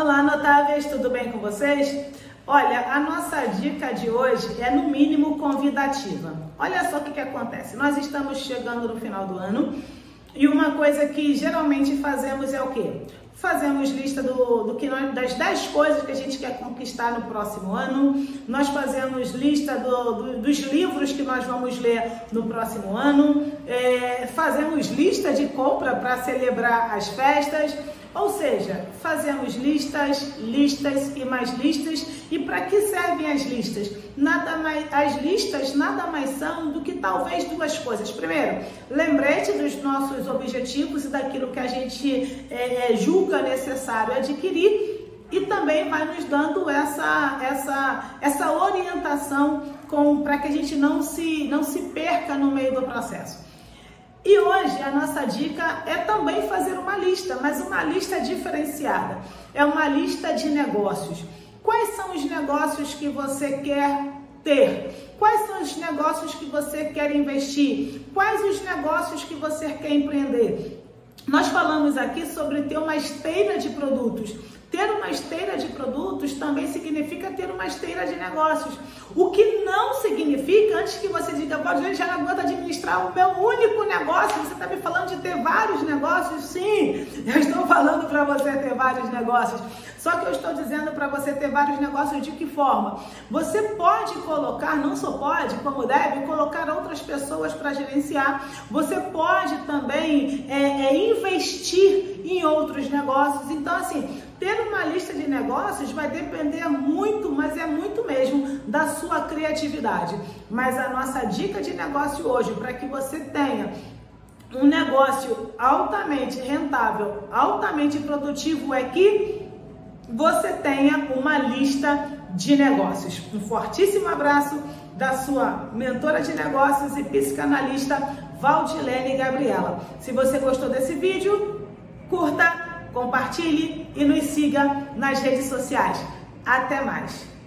Olá, notáveis, tudo bem com vocês? Olha, a nossa dica de hoje é no mínimo convidativa. Olha só o que, que acontece. Nós estamos chegando no final do ano e uma coisa que geralmente fazemos é o quê? Fazemos lista do, do que nós, das 10 coisas que a gente quer conquistar no próximo ano. Nós fazemos lista do, do, dos livros que nós vamos ler no próximo ano. É, fazemos lista de compra para celebrar as festas. Ou seja, fazemos listas, listas e mais listas. E para que servem as listas? Nada mais, as listas nada mais são do que talvez duas coisas. Primeiro, lembrete dos nossos objetivos e daquilo que a gente é, é julga necessário adquirir. E também vai nos dando essa, essa, essa orientação para que a gente não se, não se perca no meio do processo. E hoje a nossa dica é também fazer uma lista, mas uma lista diferenciada. É uma lista de negócios. Quais são os negócios que você quer ter? Quais são os negócios que você quer investir? Quais os negócios que você quer empreender? Nós falamos aqui sobre ter uma esteira de produtos. Ter uma esteira de produtos também significa ter uma esteira de negócios. O que não significa, antes que você diga, pode gente já não aguenta administrar o meu único negócio, você está me falando de ter vários negócios? Sim, eu estou falando para você ter vários negócios. Só que eu estou dizendo para você ter vários negócios de que forma? Você pode colocar, não só pode, como deve, colocar outras pessoas para gerenciar. Você pode também é, é, investir em outros negócios. Então, assim, ter uma lista de negócios vai depender muito, mas é muito mesmo, da sua criatividade. Mas a nossa dica de negócio hoje, para que você tenha um negócio altamente rentável, altamente produtivo, é que você tenha uma lista de negócios. Um fortíssimo abraço da sua mentora de negócios e psicanalista Valdilene Gabriela. Se você gostou desse vídeo, curta compartilhe e nos siga nas redes sociais. Até mais!